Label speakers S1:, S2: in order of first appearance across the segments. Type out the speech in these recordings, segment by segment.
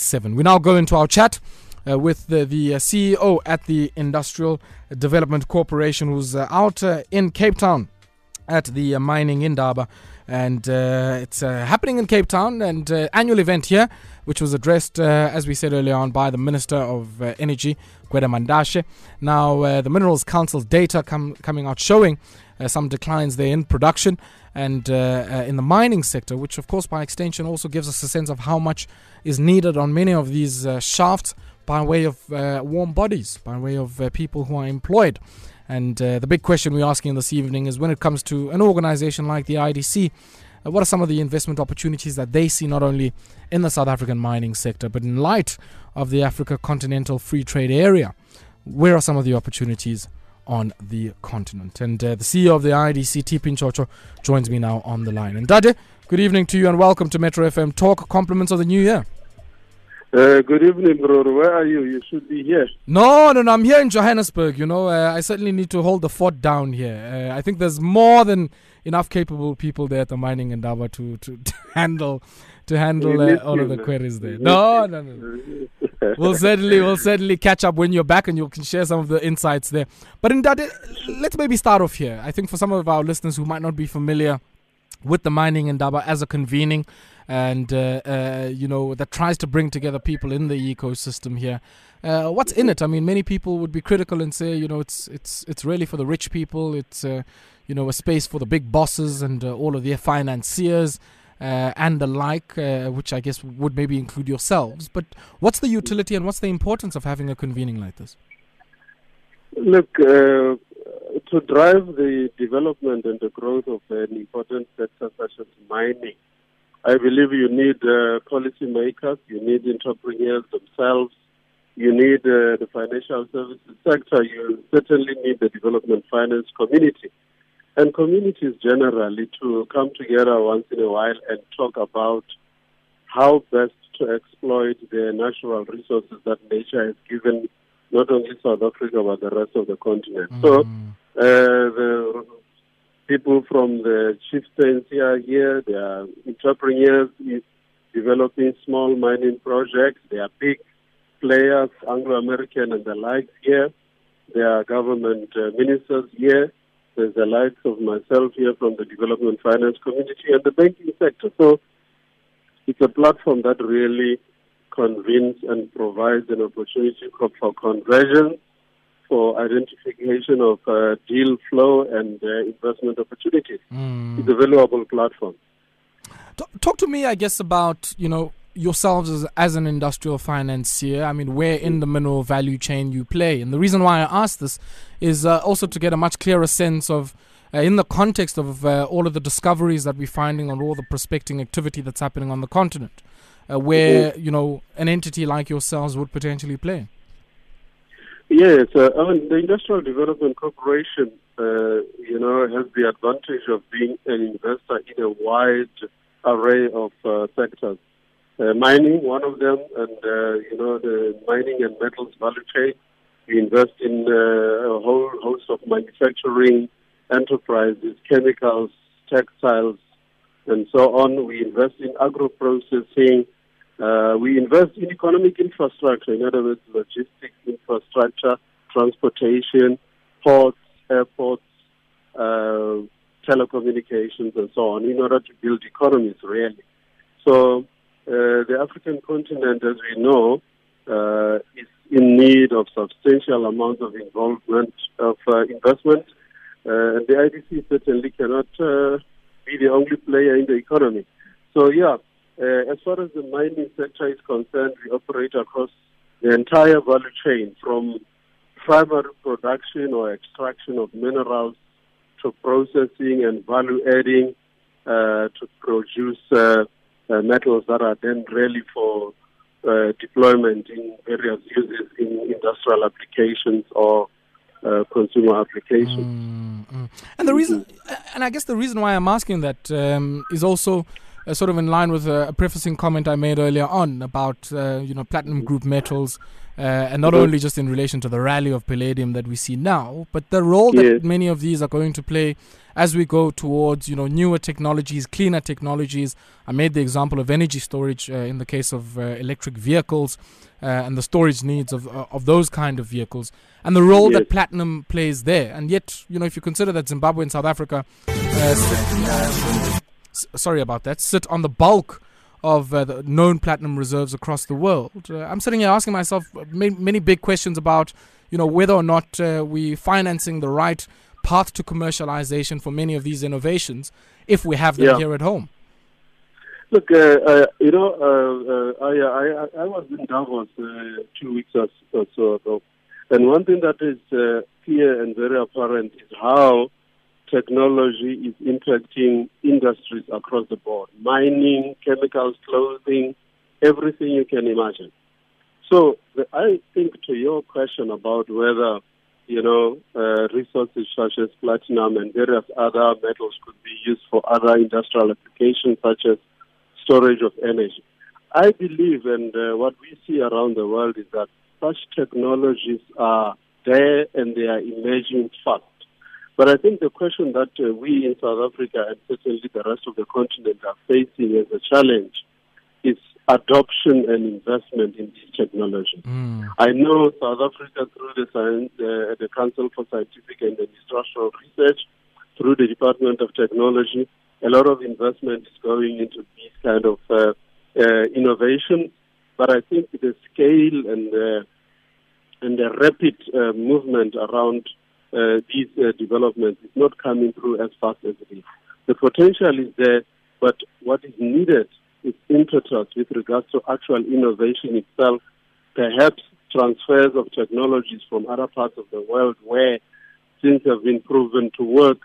S1: 7. We now go into our chat uh, with the, the uh, CEO at the Industrial Development Corporation, who's uh, out uh, in Cape Town at the mining Indaba. And uh, it's happening in Cape Town, and annual event here, which was addressed, as we said earlier on, by the Minister of Energy, Gwede Mantashe. Now, the Minerals Council's data come, coming out showing some declines there in production and uh, uh, in the mining sector, which of course by extension also gives us a sense of how much is needed on many of these uh, shafts by way of warm bodies, by way of people who are employed. And the big question we're asking this evening is when it comes to an organization like the IDC, uh, what are some of the investment opportunities that they see not only in the South African mining sector, but in light of the Africa Continental Free Trade Area? Where are some of the opportunities on the continent. And uh, the CEO of the IDC, TP Nchocho, joins me now on the line. And Dade, good evening to you and welcome to Metro FM Talk. Compliments of the new year.
S2: Uh, good evening, bro. Where are you? You should be here.
S1: No, no, no. I'm here in Johannesburg. You know, uh, I certainly need to hold the fort down here. Uh, I think there's more than enough capable people there at the mining Indaba to, to, to handle to handle uh, all of the queries there. No, no, no. we'll certainly we'll certainly catch up when you're back and you can share some of the insights there. But in that, let's maybe start off here. I think for some of our listeners who might not be familiar with the mining Indaba as a convening and uh, uh, you know that tries to bring together people in the ecosystem here. Uh, what's in it? I mean, many people would be critical and say, you know, it's it's it's really for the rich people. It's you know a space for the big bosses and all of their financiers uh, and the like, uh, which I guess would maybe include yourselves. But what's the utility and what's the importance of having a convening like this?
S2: Look, uh, to drive the development and the growth of an important sector such as mining, I believe you need uh, policymakers, you need entrepreneurs themselves, you need uh, the financial services sector, you certainly need the development finance community and communities generally to come together once in a while and talk about how best to exploit the natural resources that nature has given not only South Africa but the rest of the continent. Mm. So uh, the people from the chieftains here, here, they are entrepreneurs developing small mining projects. They are big players, Anglo-American and the likes here. There are government uh, ministers here there's the likes of myself here from the development finance community and the banking sector. So it's a platform that really convenes and provides an opportunity for conversion, for identification of uh, deal flow and uh, investment opportunities. Mm. It's a valuable platform.
S1: Talk to me, I guess, about you know yourselves as, as an industrial financier, I mean, where in the mineral value chain you play. And the reason why I ask this is uh, also to get a much clearer sense of, uh, in the context of uh, all of the discoveries that we're finding on all the prospecting activity that's happening on the continent, uh, where, mm-hmm. you know, an entity like yourselves would potentially play.
S2: Yes, uh, I mean, the Industrial Development Corporation, uh, you know, has the advantage of being an investor in a wide array of sectors uh, mining, one of them, and uh, you know the mining and metals value chain. We invest in uh, a whole host of manufacturing enterprises, chemicals, textiles, and so on. We invest in agro processing. Uh, we invest in economic infrastructure, in other words, logistics infrastructure, transportation, ports, airports, uh, telecommunications, and so on, in order to build economies, really. So uh, the African continent, as we know, uh, is in need of substantial amounts of involvement of uh, investment. Uh, and the IDC certainly cannot be the only player in the economy. So, yeah, uh, as far as the mining sector is concerned, we operate across the entire value chain from primary production or extraction of minerals to processing and value adding to produce uh, metals that are then ready for uh, deployment in various uses in industrial applications or uh, consumer applications.
S1: Mm, mm. And the reason, and I guess the reason why I'm asking that um, is also uh, sort of in line with a, a, prefacing comment I made earlier on about uh, you know platinum group metals, uh, and not only just in relation to the rally of palladium that we see now, but the role that yes. many of these are going to play as we go towards you know newer technologies, cleaner technologies. I made the example of energy storage uh, in the case of uh, electric vehicles uh, and the storage needs of uh, of those kind of vehicles, and the role yes. that platinum plays there. And yet, you know, if you consider that Zimbabwe and South Africa, uh, s- sorry about that, sit on the bulk of uh, the known platinum reserves across the world. Uh, I'm sitting here asking myself many, many, big questions about, you know, whether or not uh, we financing the right path to commercialization for many of these innovations if we have them yeah. here at home?
S2: Look, uh, uh, you know, uh, uh I, I, I was in Davos uh, two weeks or so ago, and one thing that is uh, clear and very apparent is how technology is impacting industries across the board mining, chemicals, clothing, everything you can imagine. So, I think to your question about whether you know, uh, resources such as platinum and various other metals could be used for other industrial applications such as storage of energy. I believe, and uh, what we see around the world is that such technologies are there and they are emerging fast. But I think the question that uh, we in South Africa and certainly the rest of the continent are facing as a challenge is adoption and investment in this technology. Mm. I know South Africa through the science, uh, the Council for Scientific and Industrial Research, through the Department of Technology, a lot of investment is going into these kind of uh, uh, innovation. But I think the scale and uh, and the rapid uh, movement around uh, these developments is not coming through as fast as it is. The potential is there, but what is needed its impetus with regards to actual innovation itself, perhaps transfers of technologies from other parts of the world where things have been proven to work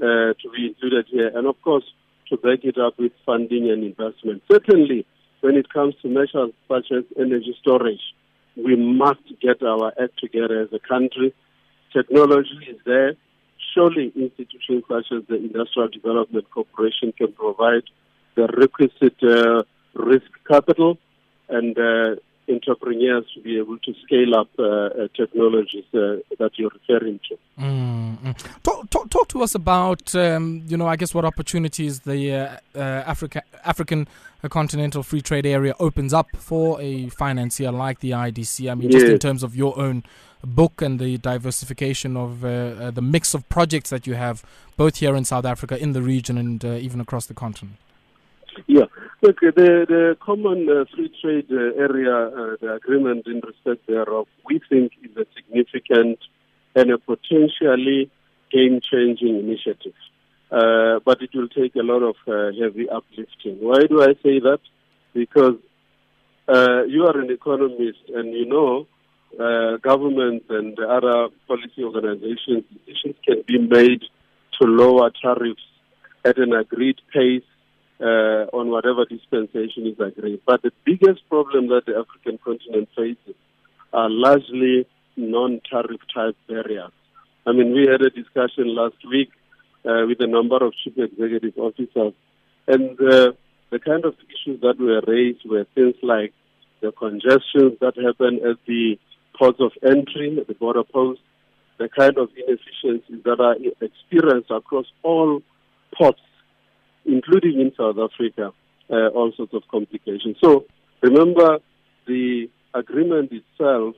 S2: uh, to be included here, and of course to back it up with funding and investment. Certainly, when it comes to measures such as energy storage, we must get our act together as a country. Technology is there. Surely institutions such as the Industrial Development Corporation can provide the requisite uh, risk capital and uh, entrepreneurs to be able to scale up uh, uh technologies uh, that you're referring to.
S1: Mm-hmm. Talk, talk, talk, to us about, um, you know, I guess what opportunities the uh, Africa, African Continental Free Trade Area opens up for a financier like the IDC. I mean, yes. just in terms of your own book and the diversification of the mix of projects that you have, both here in South Africa, in the region, and even across the continent.
S2: Yeah. Look, the, the common uh, free trade uh, area, uh, the agreement in respect thereof, we think is a significant and a potentially game changing initiative. Uh, but it will take a lot of uh, heavy uplifting. Why do I say that? Because uh, you are an economist and you know governments and other policy organizations, decisions can be made to lower tariffs at an agreed pace uh, on whatever dispensation is agreed. But the biggest problem that the African continent faces are largely non-tariff type barriers. I mean, we had a discussion last week uh, with a number of chief executive officers, and uh, the kind of issues that were raised were things like the congestions that happen at the ports of entry, at the border posts, the kind of inefficiencies that are experienced across all ports including in South Africa, uh, all sorts of complications. So remember, the agreement itself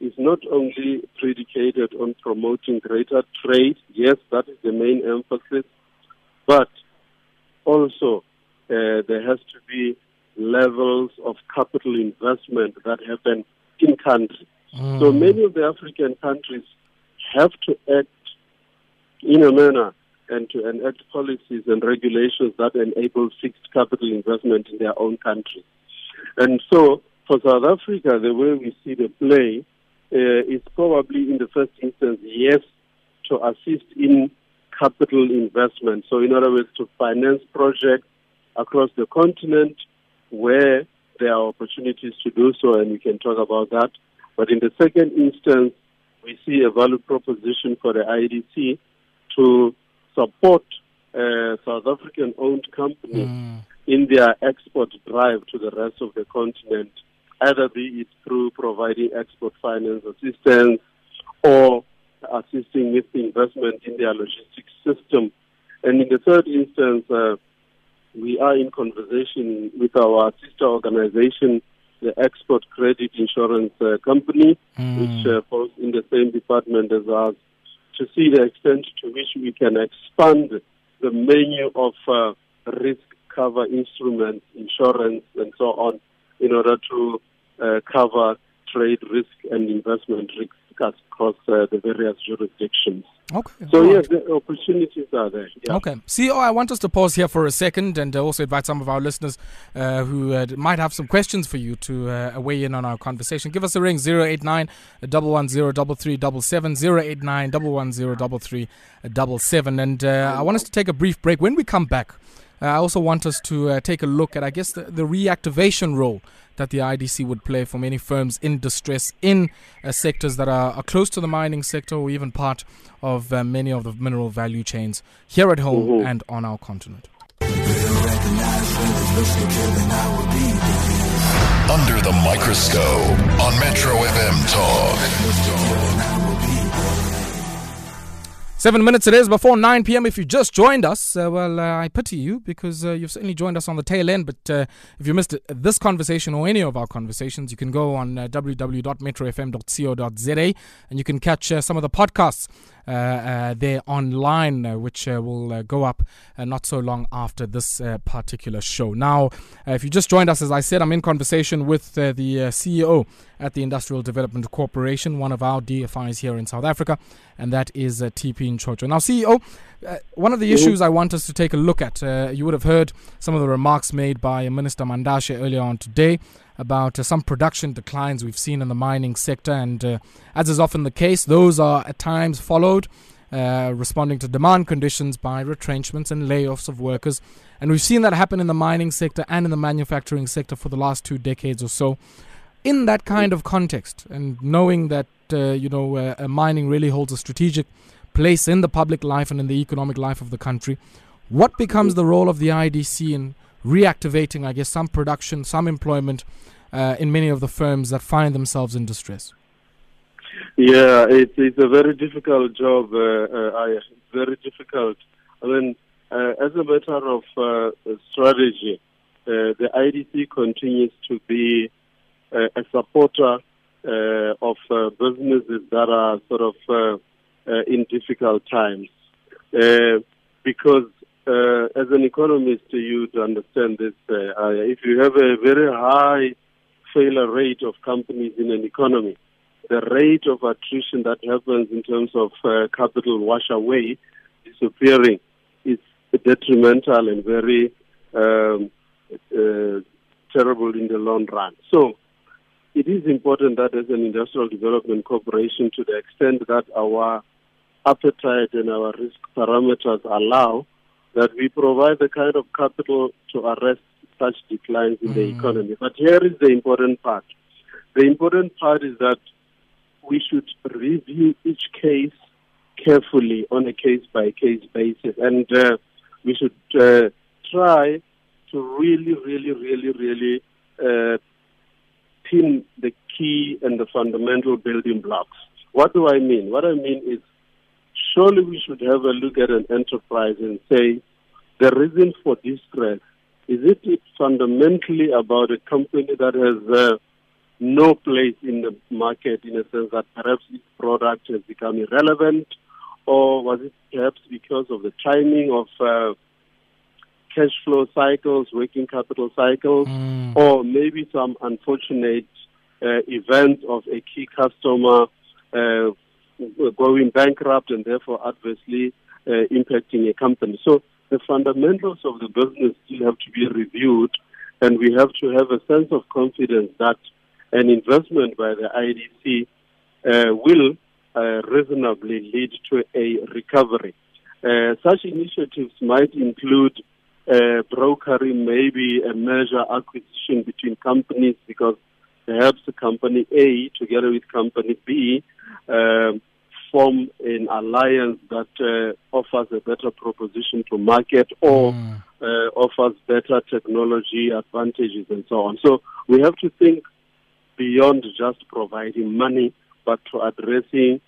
S2: is not only predicated on promoting greater trade, yes, that is the main emphasis, but also uh, there has to be levels of capital investment that happen in country. Mm. So many of the African countries have to act in a manner and to enact policies and regulations that enable fixed capital investment in their own country. And so, for South Africa, the way we see the play uh, is probably in the first instance, yes, to assist in capital investment. So, in other words, to finance projects across the continent where there are opportunities to do so, and we can talk about that. But in the second instance, we see a value proposition for the IDC to support uh, South African owned companies mm. in their export drive to the rest of the continent, either be it through providing export finance assistance or assisting with investment in their logistics system. And in the third instance, uh, we are in conversation with our sister organization, the Export Credit Insurance uh, Company, mm. which uh, falls in the same department as us, to see the extent to which we can expand the menu of uh, risk cover instruments, insurance, and so on, in order to uh, cover trade risk and investment risk across uh, the various jurisdictions.
S1: Okay.
S2: So, yes, the opportunities are there. Yeah.
S1: Okay. CEO, I want us to pause here for a second and also invite some of our listeners uh, who uh, might have some questions for you to uh, weigh in on our conversation. Give us a ring 089 110 3377 089 110 3377. And uh, I want us to take a brief break. When we come back, uh, I also want us to uh, take a look at, I guess, the, the, reactivation role that the IDC would play for many firms in distress in uh, sectors that are, are, close to the mining sector or even part of uh, many of the mineral value chains here at home mm-hmm. and on our continent.
S3: Under the microscope on Metro FM Talk.
S1: Seven minutes it is before 9 p.m. If you just joined us, uh, well, uh, I pity you because uh, you've certainly joined us on the tail end. But uh, if you missed this conversation or any of our conversations, you can go on uh, www.metrofm.co.za and you can catch uh, some of the podcasts Uh, uh, there online, uh, which uh, will go up not so long after this particular show. Now, if you just joined us, as I said, I'm in conversation with the CEO at the Industrial Development Corporation, one of our DFIs here in South Africa, and that is uh, TP Nchocho. Now, CEO, uh, one of the issues I want us to take a look at, uh, you would have heard some of the remarks made by Minister Mantashe earlier on today about uh, some production declines we've seen in the mining sector. And uh, as is often the case, those are at times followed, uh, responding to demand conditions by retrenchments and layoffs of workers. And we've seen that happen in the mining sector and in the manufacturing sector for the last two decades or so. In that kind of context, and knowing that uh, you know uh, mining really holds a strategic place in the public life and in the economic life of the country, what becomes the role of the IDC in reactivating, I guess, some production, some employment uh, in many of the firms that find themselves in distress?
S2: Yeah, it's it's a very difficult job. Uh, uh, very difficult. I mean, uh, as a matter of uh, strategy, the IDC continues to be a supporter of businesses that are sort of in difficult times, because uh, as an economist, to you to understand this. Uh, if you have a very high failure rate of companies in an economy, the rate of attrition that happens in terms of uh, capital wash away, disappearing, is detrimental and very um, uh, terrible in the long run. So, it is important that as an industrial development corporation, to the extent that our appetite and our risk parameters allow, that we provide the kind of capital to arrest such declines in mm. the economy. But here is the important part. The important part is that we should review each case carefully on a case by case basis, and uh, we should uh, try to really, really, really, really uh, pin the key and the fundamental building blocks. What do I mean? What I mean is surely we should have a look at an enterprise and say the reason for distress is it fundamentally about a company that has uh, no place in the market in a sense that perhaps its product has become irrelevant, or was it perhaps because of the timing of uh, cash flow cycles, working capital cycles, mm. or maybe some unfortunate uh, event of a key customer uh, going bankrupt and therefore adversely uh, impacting a company. So the fundamentals of the business still have to be reviewed, and we have to have a sense of confidence that an investment by the IDC uh, will uh, reasonably lead to a recovery. Uh, such initiatives might include uh, brokering maybe a merger acquisition between companies because perhaps company A together with company B um, form an alliance that uh, offers a better proposition to market or
S1: Mm.
S2: uh, offers better technology advantages and so on. So we have to think beyond just providing money, but to addressing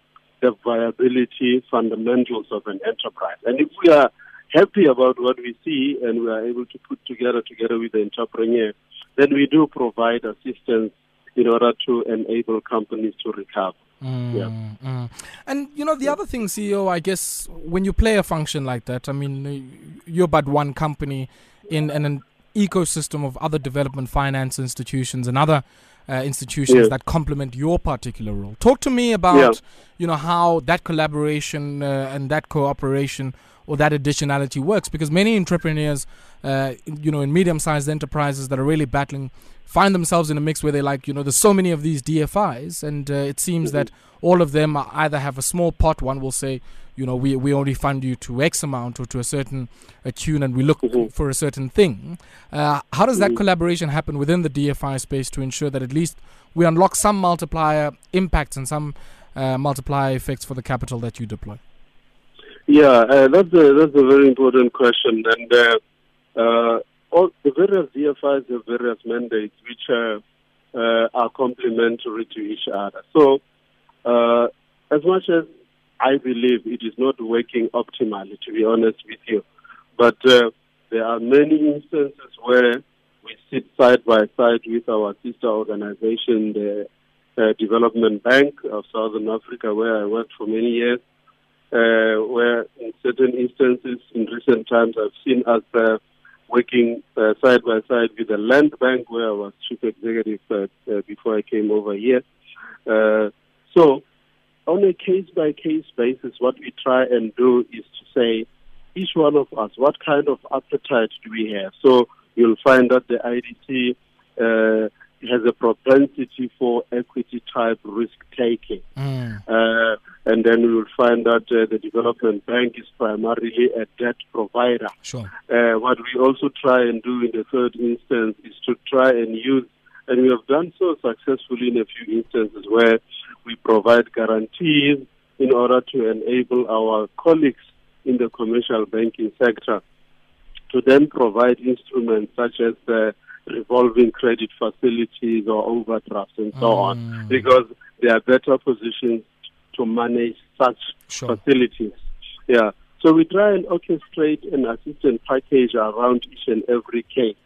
S2: the viability fundamentals of an enterprise. And if we are happy about what we see and we are able to put together together with the entrepreneur, then we do provide assistance in order to enable companies to recover.
S1: Mm,
S2: Yeah.
S1: mm. And you know the other thing, CEO, I guess when you play a function like that, I mean, you're but one company in, in an ecosystem of other development finance institutions and other uh, institutions
S2: Yeah.
S1: that complement your particular role. Talk to me about
S2: Yeah.
S1: you know how that collaboration uh, and that cooperation or that additionality works because many entrepreneurs uh, you know in medium-sized enterprises that are really battling find themselves in a mix where they like you know there's so many of these DFIs and uh, it seems that all of them are- either have a small pot one will say you know we, we only fund you to X amount or to a certain uh, tune and we look
S2: Mhm.
S1: for a certain thing uh, how does that
S2: Mhm.
S1: collaboration happen within the DFI space to ensure that at least we unlock some multiplier impacts and some uh, multiplier effects for the capital that you deploy
S2: Yeah, uh, that's a that's a very important question, and uh, uh, all the various DFIs have various mandates which uh, uh, are complementary to each other. So, uh, as much as I believe it is not working optimally, to be honest with you, but uh, there are many instances where we sit side by side with our sister organization, the uh, Development Bank of Southern Africa, where I worked for many years uh, where in certain instances in recent times I've seen us working uh, side by side with the Land Bank where I was chief executive uh, uh, before I came over here. Uh, so on a case by case basis, what we try and do is to say, each one of us, what kind of appetite do we have? So you'll find that the IDC uh, has a propensity for equity type risk taking.
S1: Mm.
S2: Uh, and then we will find that uh, the development bank is primarily a debt provider.
S1: Sure.
S2: Uh, what we also try and do in the third instance is to try and use, and we have done so successfully in a few instances where we provide guarantees in order to enable our colleagues in the commercial banking sector to then provide instruments such as the revolving credit facilities or overdrafts and so on,
S1: Mm.
S2: because they are better positioned to manage such
S1: Sure.
S2: facilities. Yeah. So we try and orchestrate an assistance package around each and every case.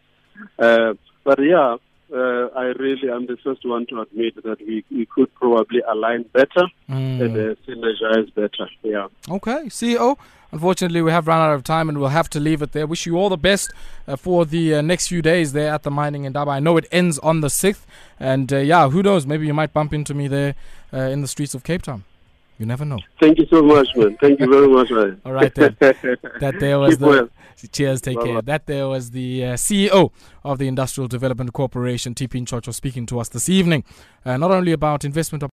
S2: Uh, but yeah, uh, I really am the first one to admit that we, we could probably align better
S1: Mm.
S2: and uh, synergize better. Yeah.
S1: Okay, CEO. Unfortunately, we have run out of time and we'll have to leave it there. Wish you all the best uh, for the uh, next few days there at the mining Indaba. I know it ends on the 6th. And uh, yeah, who knows? Maybe you might bump into me there uh, in the streets of Cape Town. You never know.
S2: Thank you so much, man. Thank you very much, man.
S1: All right, then. That there was
S2: Keep
S1: the.
S2: well.
S1: Cheers, take care.
S2: Bye-bye.
S1: That there was the uh, CEO of the Industrial Development Corporation, TP Nchocho, speaking to us this evening, uh, not only about investment